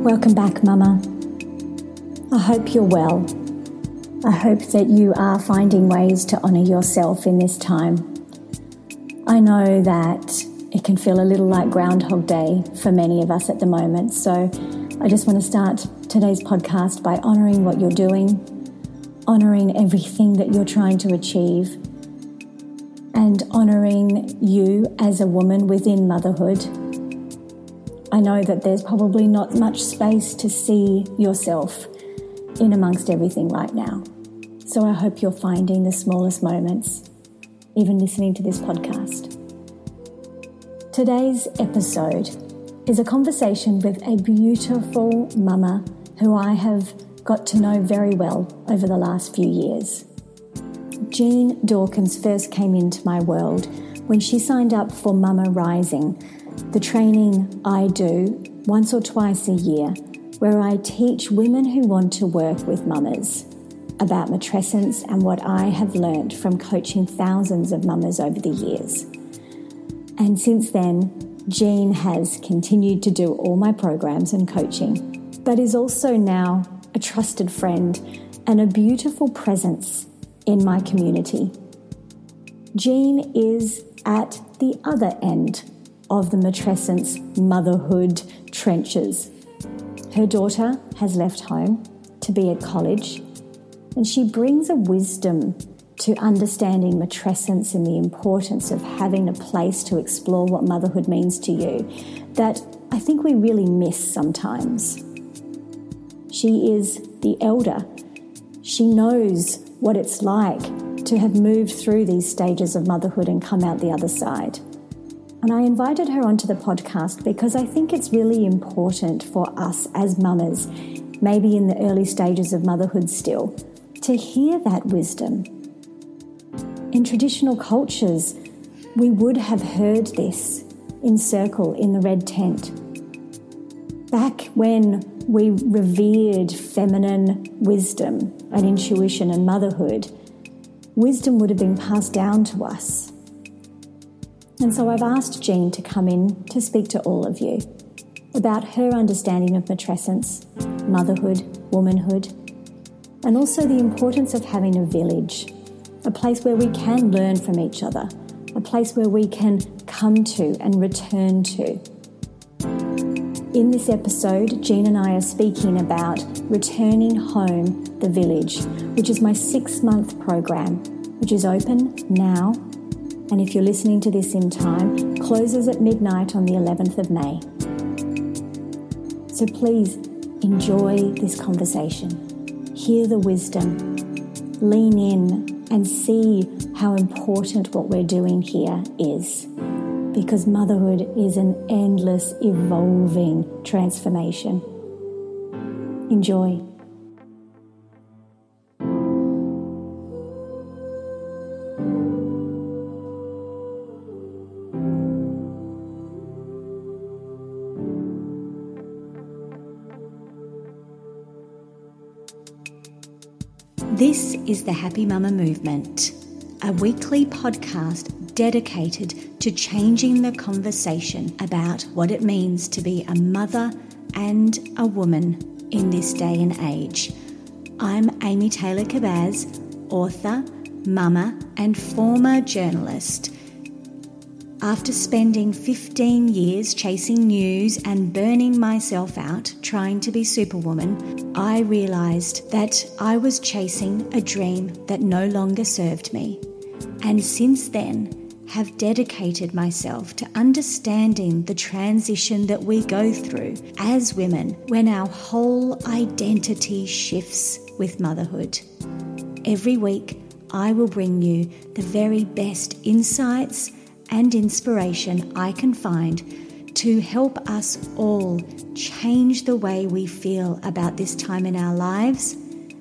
Welcome back, Mama. I hope you're well. I hope that you are finding ways to honour yourself in this time. I know that it can feel a little like Groundhog Day for many of us at the moment, so I just want to start today's podcast by honouring what you're doing, honouring everything that you're trying to achieve, and honouring you as a woman within motherhood. I know that there's probably not much space to see yourself in amongst everything right now. So I hope you're finding the smallest moments, even listening to this podcast. Today's episode is a conversation with a beautiful mama who I have got to know very well over the last few years. Jean Dawkins first came into my world when she signed up for Mama Rising, the training I do once or twice a year, where I teach women who want to work with mamas about matrescence and what I have learned from coaching thousands of mamas over the years. And since then, Jean has continued to do all my programs and coaching, but is also now a trusted friend and a beautiful presence in my community. Jean is at the other end of the matrescence motherhood trenches. Her daughter has left home to be at college, and she brings a wisdom to understanding matrescence and the importance of having a place to explore what motherhood means to you that I think we really miss sometimes. She is the elder. She knows what it's like to have moved through these stages of motherhood and come out the other side. And I invited her onto the podcast because I think it's really important for us as mamas, maybe in the early stages of motherhood still, to hear that wisdom. In traditional cultures, we would have heard this in circle in the red tent. Back when we revered feminine wisdom and intuition and motherhood, wisdom would have been passed down to us. And so I've asked Jean to come in to speak to all of you about her understanding of matrescence, motherhood, womanhood, and also the importance of having a village, a place where we can learn from each other, a place where we can come to and return to. In this episode, Jean and I are speaking about returning home the village, which is my six month program, which is open now. And if you're listening to this in time, closes at midnight on the 11th of May. So please enjoy this conversation, hear the wisdom, lean in, and see how important what we're doing here is because motherhood is an endless, evolving transformation. Enjoy. This is the Happy Mama Movement, a weekly podcast dedicated to changing the conversation about what it means to be a mother and a woman in this day and age. I'm Amy Taylor Kabbaz, author, mama, and former journalist. After spending 15 years chasing news and burning myself out trying to be Superwoman, I realised that I was chasing a dream that no longer served me. And since then, have dedicated myself to understanding the transition that we go through as women when our whole identity shifts with motherhood. Every week, I will bring you the very best insights and inspiration I can find to help us all change the way we feel about this time in our lives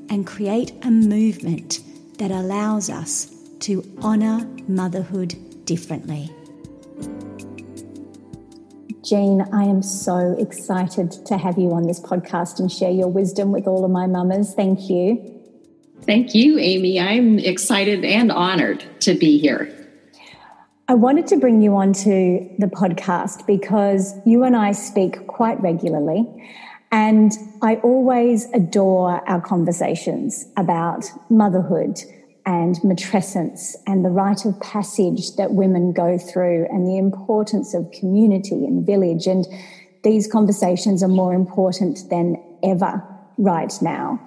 and create a movement that allows us to honour motherhood differently. Jean, I am so excited to have you on this podcast and share your wisdom with all of my mamas. Thank you. Thank you, Amy. I'm excited and honored to be here. I wanted to bring you onto the podcast because you and I speak quite regularly. And I always adore our conversations about motherhood and matrescence and the rite of passage that women go through and the importance of community and village. And these conversations are more important than ever right now.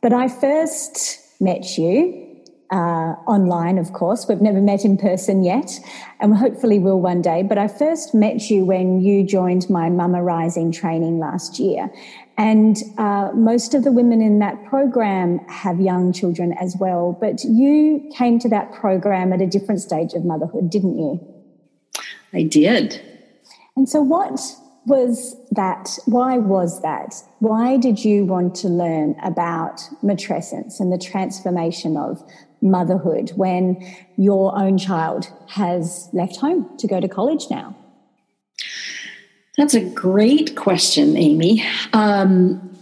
But I first met you uh, online, of course. We've never met in person yet, and hopefully will one day. But I first met you when you joined my Mama Rising training last year. And uh, most of the women in that program have young children as well. But you came to that program at a different stage of motherhood, didn't you? I did. And so, what was that? Why was that? Why did you want to learn about matrescence and the transformation of motherhood when your own child has left home to go to college now? That's a great question, Amy. Um,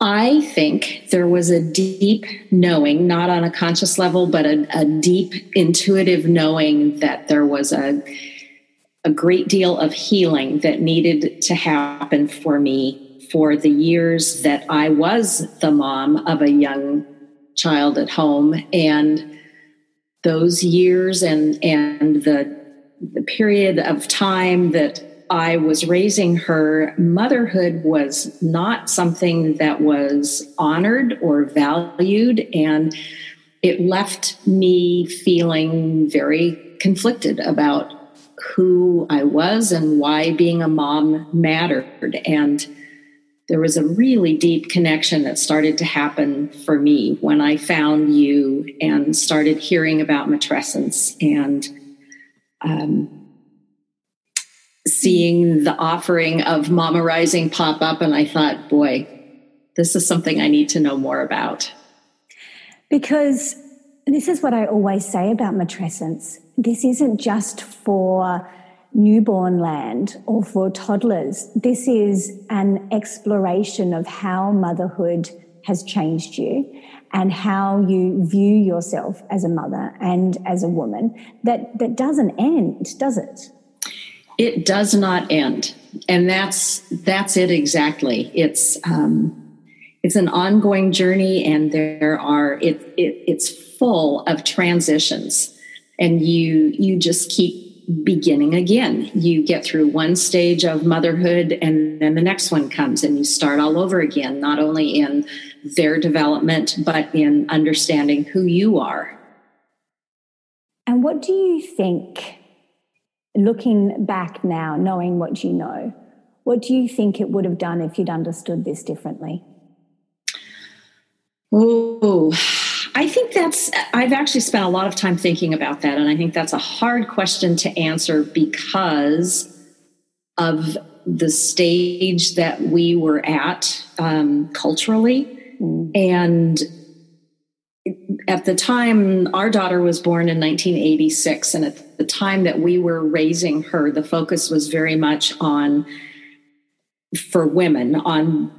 I think there was a deep knowing, not on a conscious level, but a, a deep intuitive knowing that there was a, a great deal of healing that needed to happen for me for the years that I was the mom of a young child at home. And those years and, and the, the period of time that I was raising her, motherhood was not something that was honored or valued. And it left me feeling very conflicted about who I was and why being a mom mattered. And there was a really deep connection that started to happen for me when I found you and started hearing about matrescence and um, seeing the offering of Mama Rising pop up, and I thought, boy, this is something I need to know more about. Because this is what I always say about matrescence. This isn't just for newborn land or for toddlers. This is an exploration of how motherhood has changed you and how you view yourself as a mother and as a woman that, that doesn't end, does it? it does not end and that's that's it exactly it's um, it's an ongoing journey and there are it, it it's full of transitions and you you just keep beginning again. You get through one stage of motherhood and then the next one comes and you start all over again not only in their development but in understanding who you are. And what do you think looking back now, knowing what you know, what do you think it would have done if you'd understood this differently? Oh, I think that's, I've actually spent a lot of time thinking about that. And I think that's a hard question to answer because of the stage that we were at um, culturally. Mm. And at the time, our daughter was born in 1986. And at the time that we were raising her, the focus was very much on, for women, on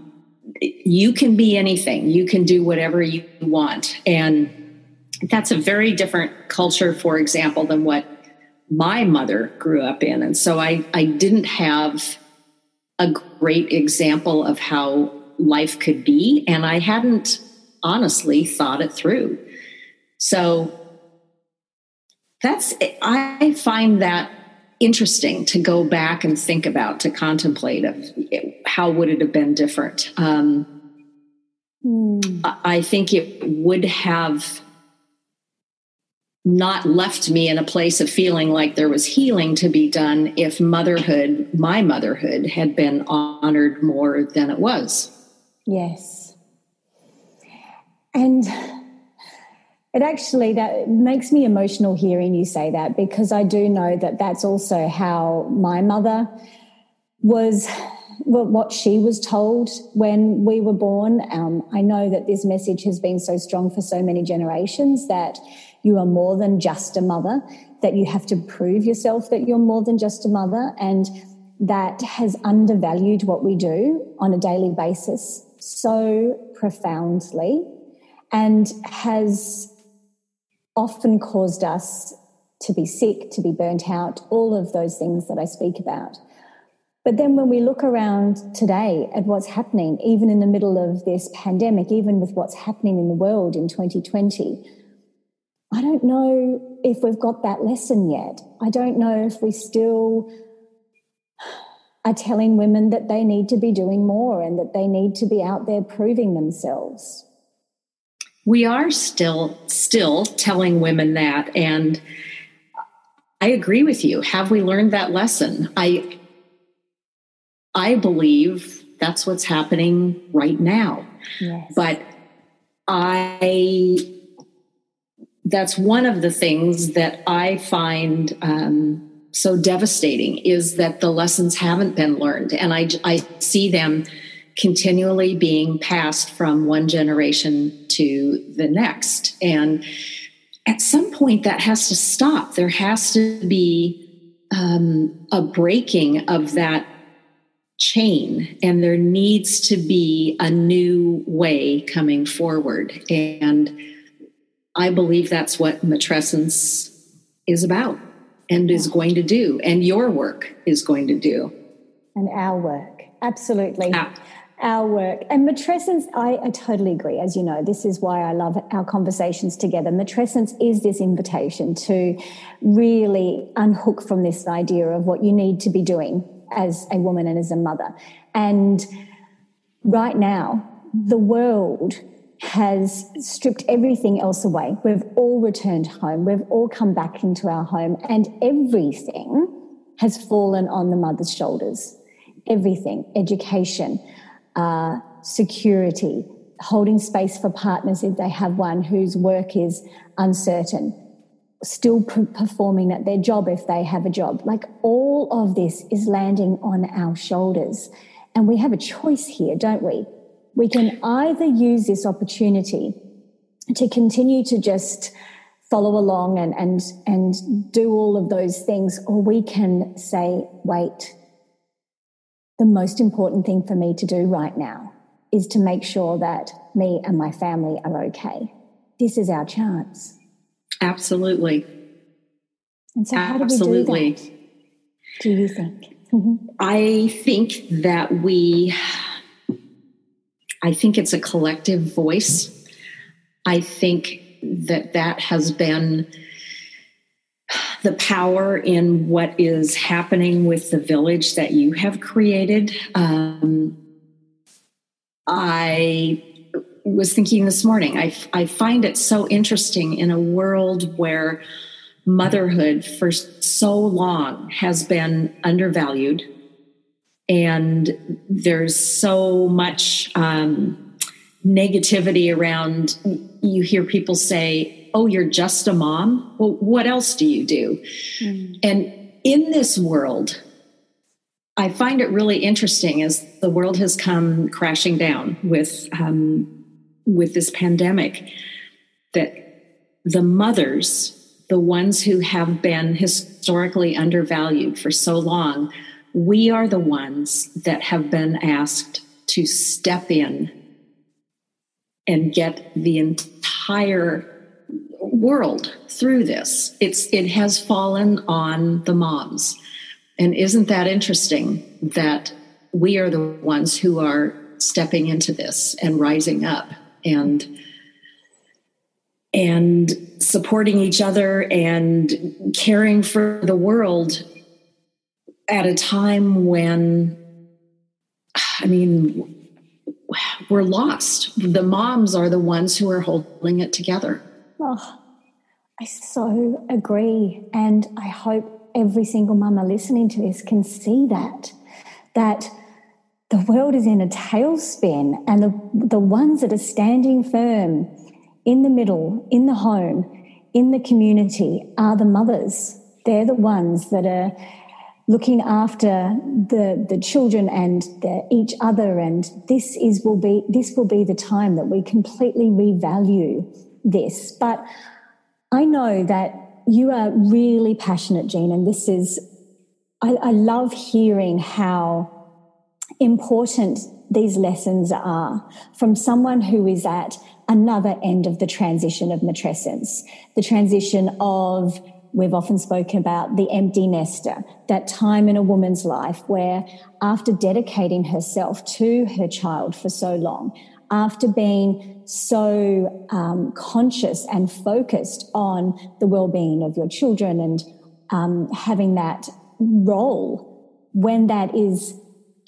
you can be anything, you can do whatever you want. And that's a very different culture, for example, than what my mother grew up in. And so I, I didn't have a great example of how life could be. And I hadn't honestly thought it through. So that's I find that interesting to go back and think about, to contemplate of how would it have been different. Um, mm. I think it would have not left me in a place of feeling like there was healing to be done if motherhood, my motherhood, had been honored more than it was. Yes. And it actually that makes me emotional hearing you say that because I do know that that's also how my mother was what she was told when we were born. Um, I know that this message has been so strong for so many generations that you are more than just a mother, that you have to prove yourself that you're more than just a mother. And that has undervalued what we do on a daily basis so profoundly and has often caused us to be sick, to be burnt out, all of those things that I speak about. But then when we look around today at what's happening, even in the middle of this pandemic, even with what's happening in the world in 2020, I don't know if we've got that lesson yet. I don't know if we still are telling women that they need to be doing more and that they need to be out there proving themselves. We are still still telling women that and I agree with you. Have we learned that lesson? I I believe that's what's happening right now. Yes. But I that's one of the things that I find um, so devastating is that the lessons haven't been learned, and I I see them continually being passed from one generation to the next, and at some point that has to stop. There has to be um, a breaking of that chain and there needs to be a new way coming forward and I believe that's what matrescence is about and is going to do, and your work is going to do. And our work, absolutely. Ah. Our work. And matrescence, I, I totally agree. As you know, this is why I love our conversations together. Matrescence is this invitation to really unhook from this idea of what you need to be doing as a woman and as a mother. And right now, the world has stripped everything else away. We've all returned home. We've all come back into our home, and everything has fallen on the mother's shoulders. Everything education, uh, security, holding space for partners if they have one whose work is uncertain, still performing at their job if they have a job. Like all of this is landing on our shoulders. And we have a choice here, don't we? we can either use this opportunity to continue to just follow along and, and, and do all of those things, or we can say, wait, the most important thing for me to do right now is to make sure that me and my family are okay. This is our chance. Absolutely. And so, how Absolutely. do we do that? Do you think? I think that we I think it's a collective voice. I think that that has been the power in what is happening with the village that you have created. Um, I was thinking this morning, I, I find it so interesting in a world where motherhood for so long has been undervalued and there's so much um, negativity around you hear people say oh you're just a mom well what else do you do mm. and in this world i find it really interesting as the world has come crashing down with um, with this pandemic that the mothers the ones who have been historically undervalued for so long we are the ones that have been asked to step in and get the entire world through this. It's it has fallen on the moms. And isn't that interesting that we are the ones who are stepping into this and rising up and and supporting each other and caring for the world at a time when, I mean, we're lost. The moms are the ones who are holding it together. Oh, I so agree. And I hope every single mama listening to this can see that, that the world is in a tailspin and the, the ones that are standing firm in the middle, in the home, in the community are the mothers. They're the ones that are looking after the the children and the, each other and this is will be this will be the time that we completely revalue this but i know that you are really passionate jean and this is I, I love hearing how important these lessons are from someone who is at another end of the transition of matrescence the transition of We've often spoken about the empty nester, that time in a woman's life where, after dedicating herself to her child for so long, after being so um, conscious and focused on the well-being of your children and um, having that role, when that is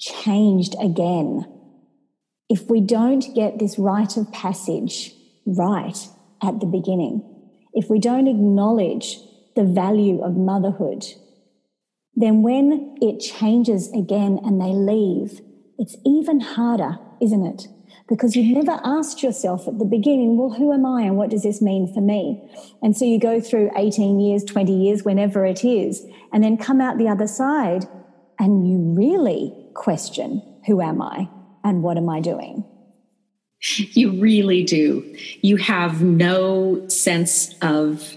changed again, if we don't get this rite of passage right at the beginning, if we don't acknowledge the value of motherhood, then when it changes again and they leave, it's even harder, isn't it? Because you've never asked yourself at the beginning, well, who am I and what does this mean for me? And so you go through 18 years, 20 years, whenever it is, and then come out the other side and you really question, who am I and what am I doing? You really do. You have no sense of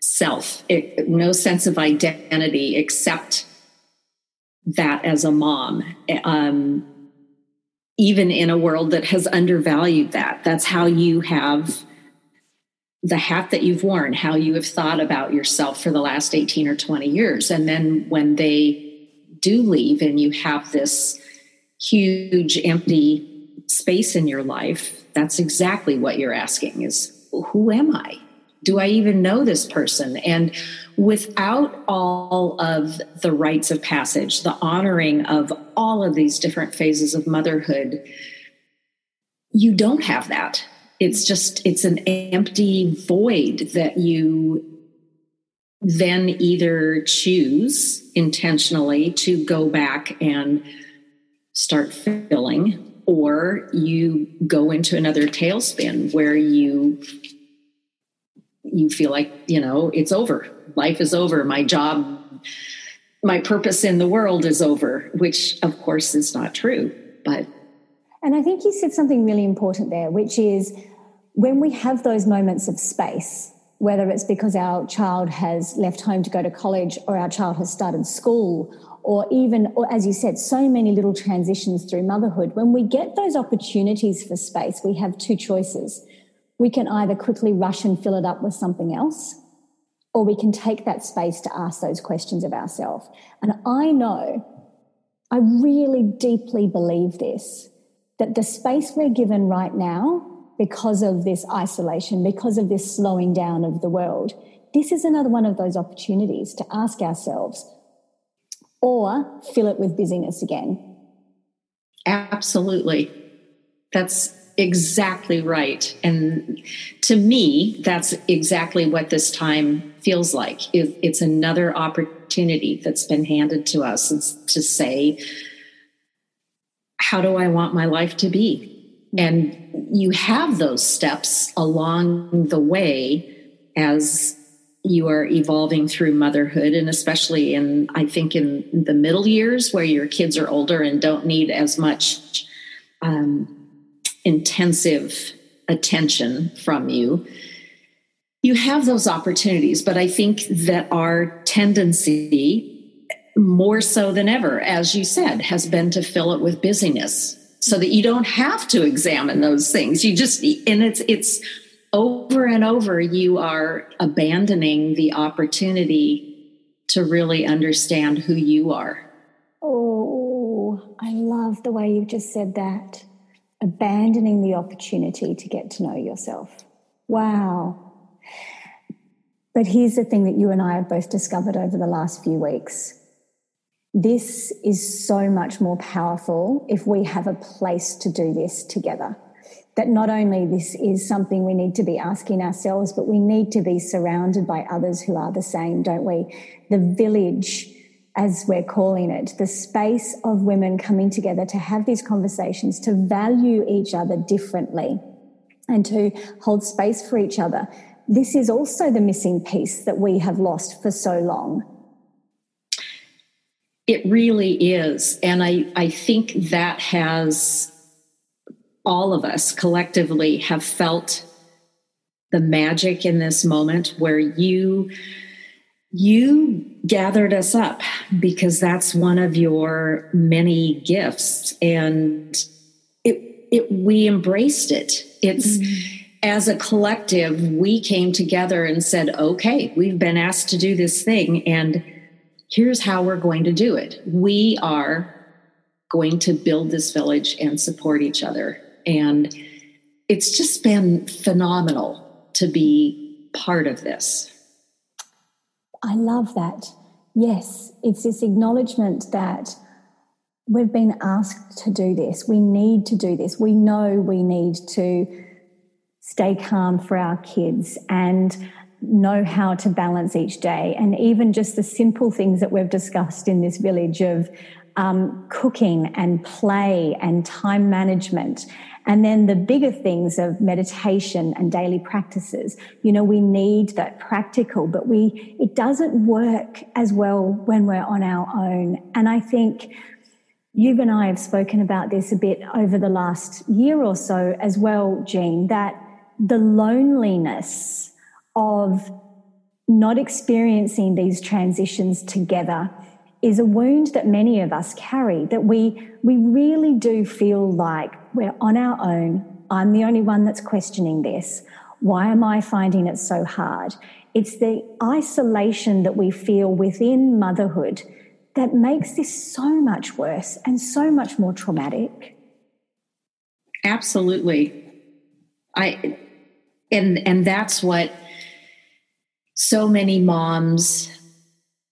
self, no sense of identity except that as a mom. Um, even in a world that has undervalued that, that's how you have the hat that you've worn, how you have thought about yourself for the last 18 or 20 years. And then when they do leave and you have this huge empty space in your life, that's exactly what you're asking is who am I? do I even know this person? And without all of the rites of passage, the honoring of all of these different phases of motherhood, you don't have that. It's just, it's an empty void that you then either choose intentionally to go back and start filling, or you go into another tailspin where you you feel like you know it's over life is over. My job my purpose in the world is over which of course is not true but and i think you said something really important there which is when we have those moments of space whether it's because our child has left home to go to college or our child has started school or even or as you said so many little transitions through motherhood when we get those opportunities for space we have two choices. We can either quickly rush and fill it up with something else, or we can take that space to ask those questions of ourselves. And I know, I really deeply believe this, that the space we're given right now, because of this isolation, because of this slowing down of the world, this is another one of those opportunities to ask ourselves or fill it with busyness again. Absolutely. That's exactly right. And to me, that's exactly what this time feels like. It's another opportunity that's been handed to us it's to say, how do I want my life to be? And you have those steps along the way as you are evolving through motherhood and especially in i think in the middle years where your kids are older and don't need as much um, intensive attention from you, you have those opportunities. But I think that our tendency, more so than ever, as you said, has been to fill it with busyness so that you don't have to examine those things. You just, and it's, it's, over and over, you are abandoning the opportunity to really understand who you are. Oh, I love the way you've just said that abandoning the opportunity to get to know yourself. Wow. But here's the thing that you and I have both discovered over the last few weeks this is so much more powerful if we have a place to do this together. That not only this is something we need to be asking ourselves, but we need to be surrounded by others who are the same, don't we? The village, as we're calling it, the space of women coming together to have these conversations, to value each other differently and to hold space for each other. This is also the missing piece that we have lost for so long. It really is. And I, I think that has all of us collectively have felt the magic in this moment where you you gathered us up because that's one of your many gifts and it, it we embraced it it's mm-hmm. as a collective we came together and said okay we've been asked to do this thing and here's how we're going to do it. We are going to build this village and support each other. And it's just been phenomenal to be part of this. I love that. Yes, it's this acknowledgement that we've been asked to do this. We need to do this. We know we need to stay calm for our kids and know how to balance each day. And even just the simple things that we've discussed in this village of um, cooking and play and time management. And then the bigger things of meditation and daily practices. You know, we need that practical, but we, it doesn't work as well when we're on our own. And I think you and I have spoken about this a bit over the last year or so as well, Jean, that the loneliness of not experiencing these transitions together is a wound that many of us carry that we we really do feel like we're on our own. I'm the only one that's questioning this. Why am i finding it so hard? It's the isolation that we feel within motherhood that makes this so much worse and so much more traumatic. Absolutely. I and and that's what so many moms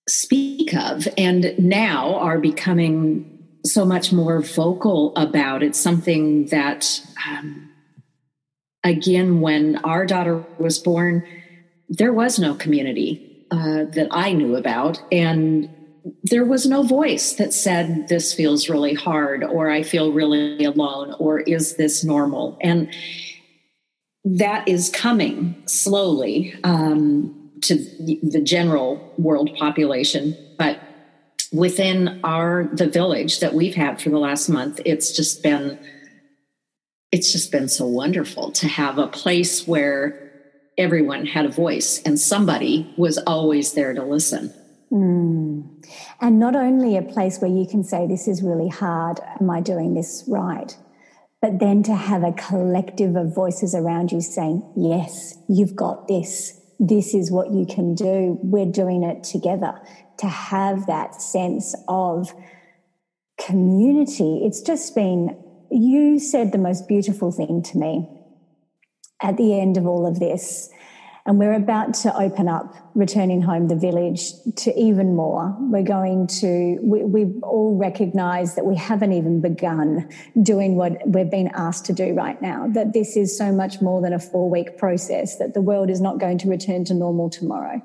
speak of and now are becoming so much more vocal about. It's something that, um, again, when our daughter was born, there was no community uh, that I knew about. And there was no voice that said, This feels really hard, or I feel really alone, or is this normal? And that is coming slowly. Um, to the general world population, but within our the village that we've had for the last month, it's just been it's just been so wonderful to have a place where everyone had a voice and somebody was always there to listen. Mm. And not only a place where you can say, This is really hard, am I doing this right? But then to have a collective of voices around you saying, Yes, you've got this this is what you can do. We're doing it together. To have that sense of community, it's just been, you said the most beautiful thing to me at the end of all of this. And we're about to open up Returning Home the Village to even more. We're going to, we, we all recognize that we haven't even begun doing what we've been asked to do right now, that this is so much more than a four week process, that the world is not going to return to normal tomorrow.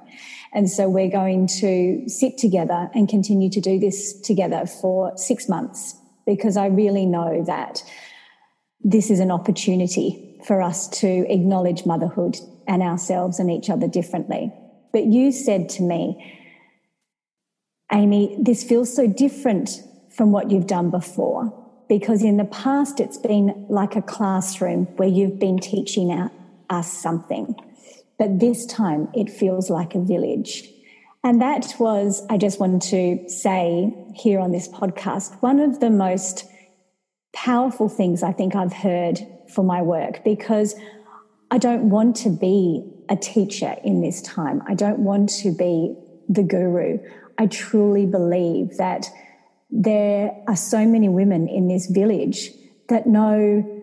And so we're going to sit together and continue to do this together for six months because I really know that this is an opportunity for us to acknowledge motherhood and ourselves and each other differently. But you said to me, Amy, this feels so different from what you've done before because in the past it's been like a classroom where you've been teaching us something. But this time it feels like a village. And that was, I just want to say here on this podcast, one of the most powerful things I think I've heard for my work because I don't want to be a teacher in this time. I don't want to be the guru. I truly believe that there are so many women in this village that know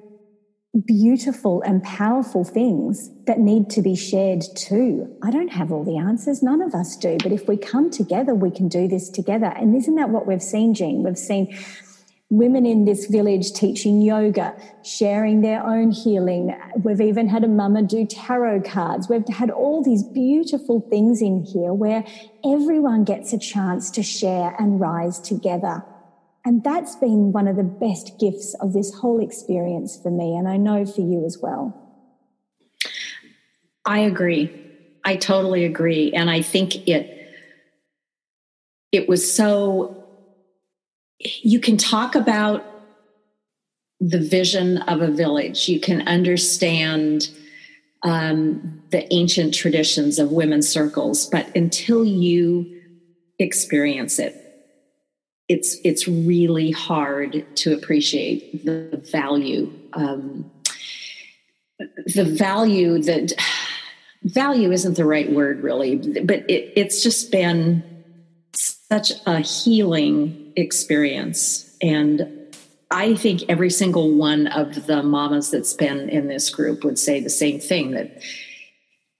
beautiful and powerful things that need to be shared too. I don't have all the answers, none of us do, but if we come together, we can do this together. And isn't that what we've seen, Jean? We've seen women in this village teaching yoga, sharing their own healing. We've even had a mama do tarot cards. We've had all these beautiful things in here where everyone gets a chance to share and rise together. And that's been one of the best gifts of this whole experience for me. And I know for you as well. I agree. I totally agree. And I think it, it was so, you can talk about the vision of a village. You can understand um, the ancient traditions of women's circles, but until you experience it, it's it's really hard to appreciate the value um, the value that value isn't the right word really but it, it's just been such a healing experience and i think every single one of the mamas that's been in this group would say the same thing that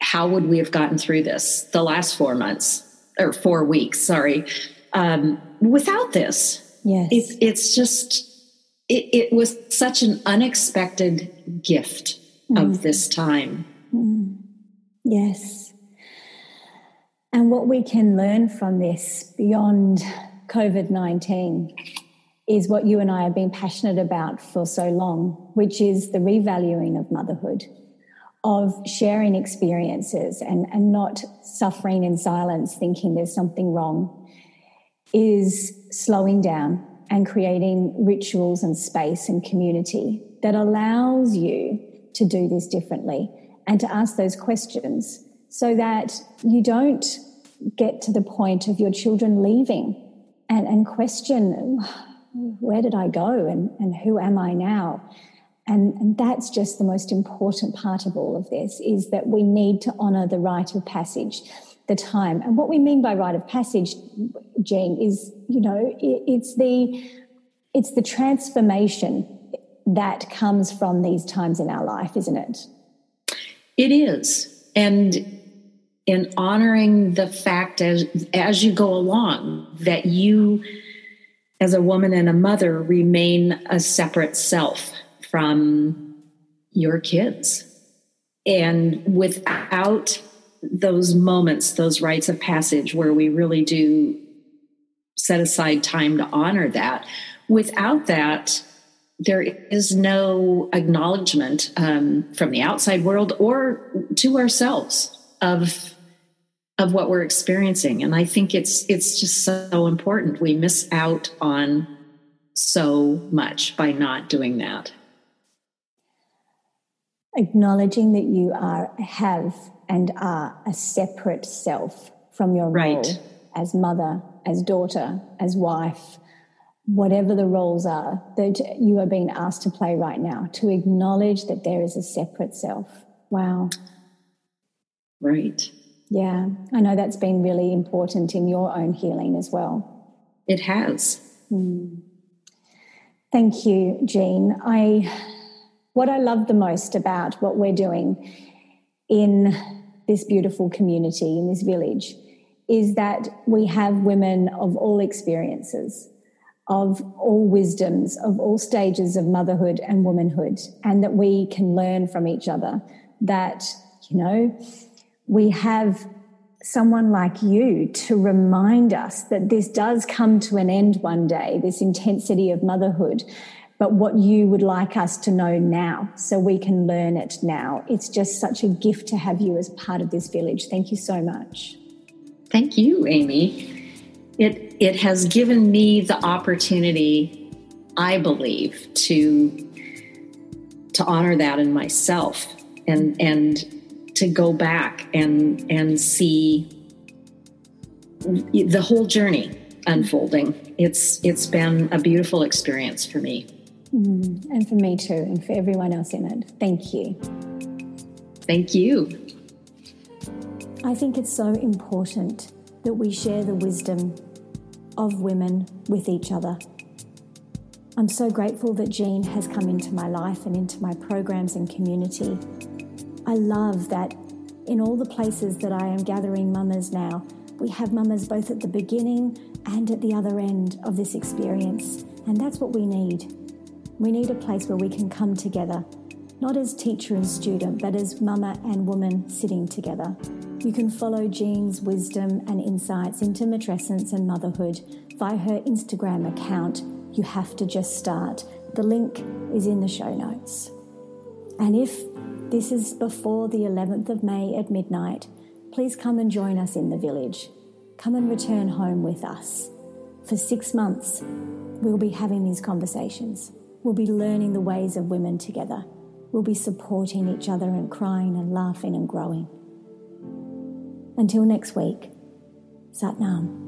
how would we have gotten through this the last four months or four weeks sorry um, without this. Yes. It's, it's just, it, it, was such an unexpected gift mm. of this time. Mm. Yes. And what we can learn from this beyond COVID 19 is what you and I have been passionate about for so long, which is the revaluing of motherhood, of sharing experiences and, and not suffering in silence, thinking there's something wrong is slowing down and creating rituals and space and community that allows you to do this differently and to ask those questions so that you don't get to the point of your children leaving and, and question where did I go and, and who am I now? And, and that's just the most important part of all of this is that we need to honor the rite of passage the time. And what we mean by rite of passage, Jean, is you know it, it's the it's the transformation that comes from these times in our life, isn't it? It is, and in honoring the fact as as you go along that you, as a woman and a mother, remain a separate self from your kids, and without those moments, those rites of passage where we really do set aside time to honor that. Without that, there is no acknowledgement um, from the outside world or to ourselves of of what we're experiencing and i think it's it's just so important we miss out on so much by not doing that acknowledging that you are have and are a separate self from your right. role as mother, as daughter, as wife, whatever the roles are that you are being asked to play right now, to acknowledge that there is a separate self. Wow. Right. Yeah, I know that's been really important in your own healing as well. It has. Mm. Thank you, Jean. I what I love the most about what we're doing in this beautiful community, in this village, is that we have women of all experiences, of all wisdoms, of all stages of motherhood and womanhood, and that we can learn from each other. That, you know, we have someone like you to remind us that this does come to an end one day, this intensity of motherhood, but what you would like us to know now so we can learn it now. It's just such a gift to have you as part of this village. Thank you so much. Thank you, Amy. It, it has given me the opportunity, I believe, to, to honor that in myself and, and to go back and, and see the whole journey unfolding. It's, it's been a beautiful experience for me. Mm, and for me too, and for everyone else in it. Thank you. Thank you. I think it's so important that we share the wisdom of women with each other. I'm so grateful that Jean has come into my life and into my programs and community. I love that in all the places that I am gathering mamas now, we have mamas both at the beginning and at the other end of this experience. And that's what we need. We need a place where we can come together, not as teacher and student, but as mama and woman sitting together. You can follow Jean's wisdom and insights into matrescence and motherhood via her Instagram account. You have to just start. The link is in the show notes. And if this is before the 11th of May at midnight, please come and join us in the village. Come and return home with us. For six months, we'll be having these conversations. We'll be learning the ways of women together. We'll be supporting each other and crying and laughing and growing. Until next week, Satnam.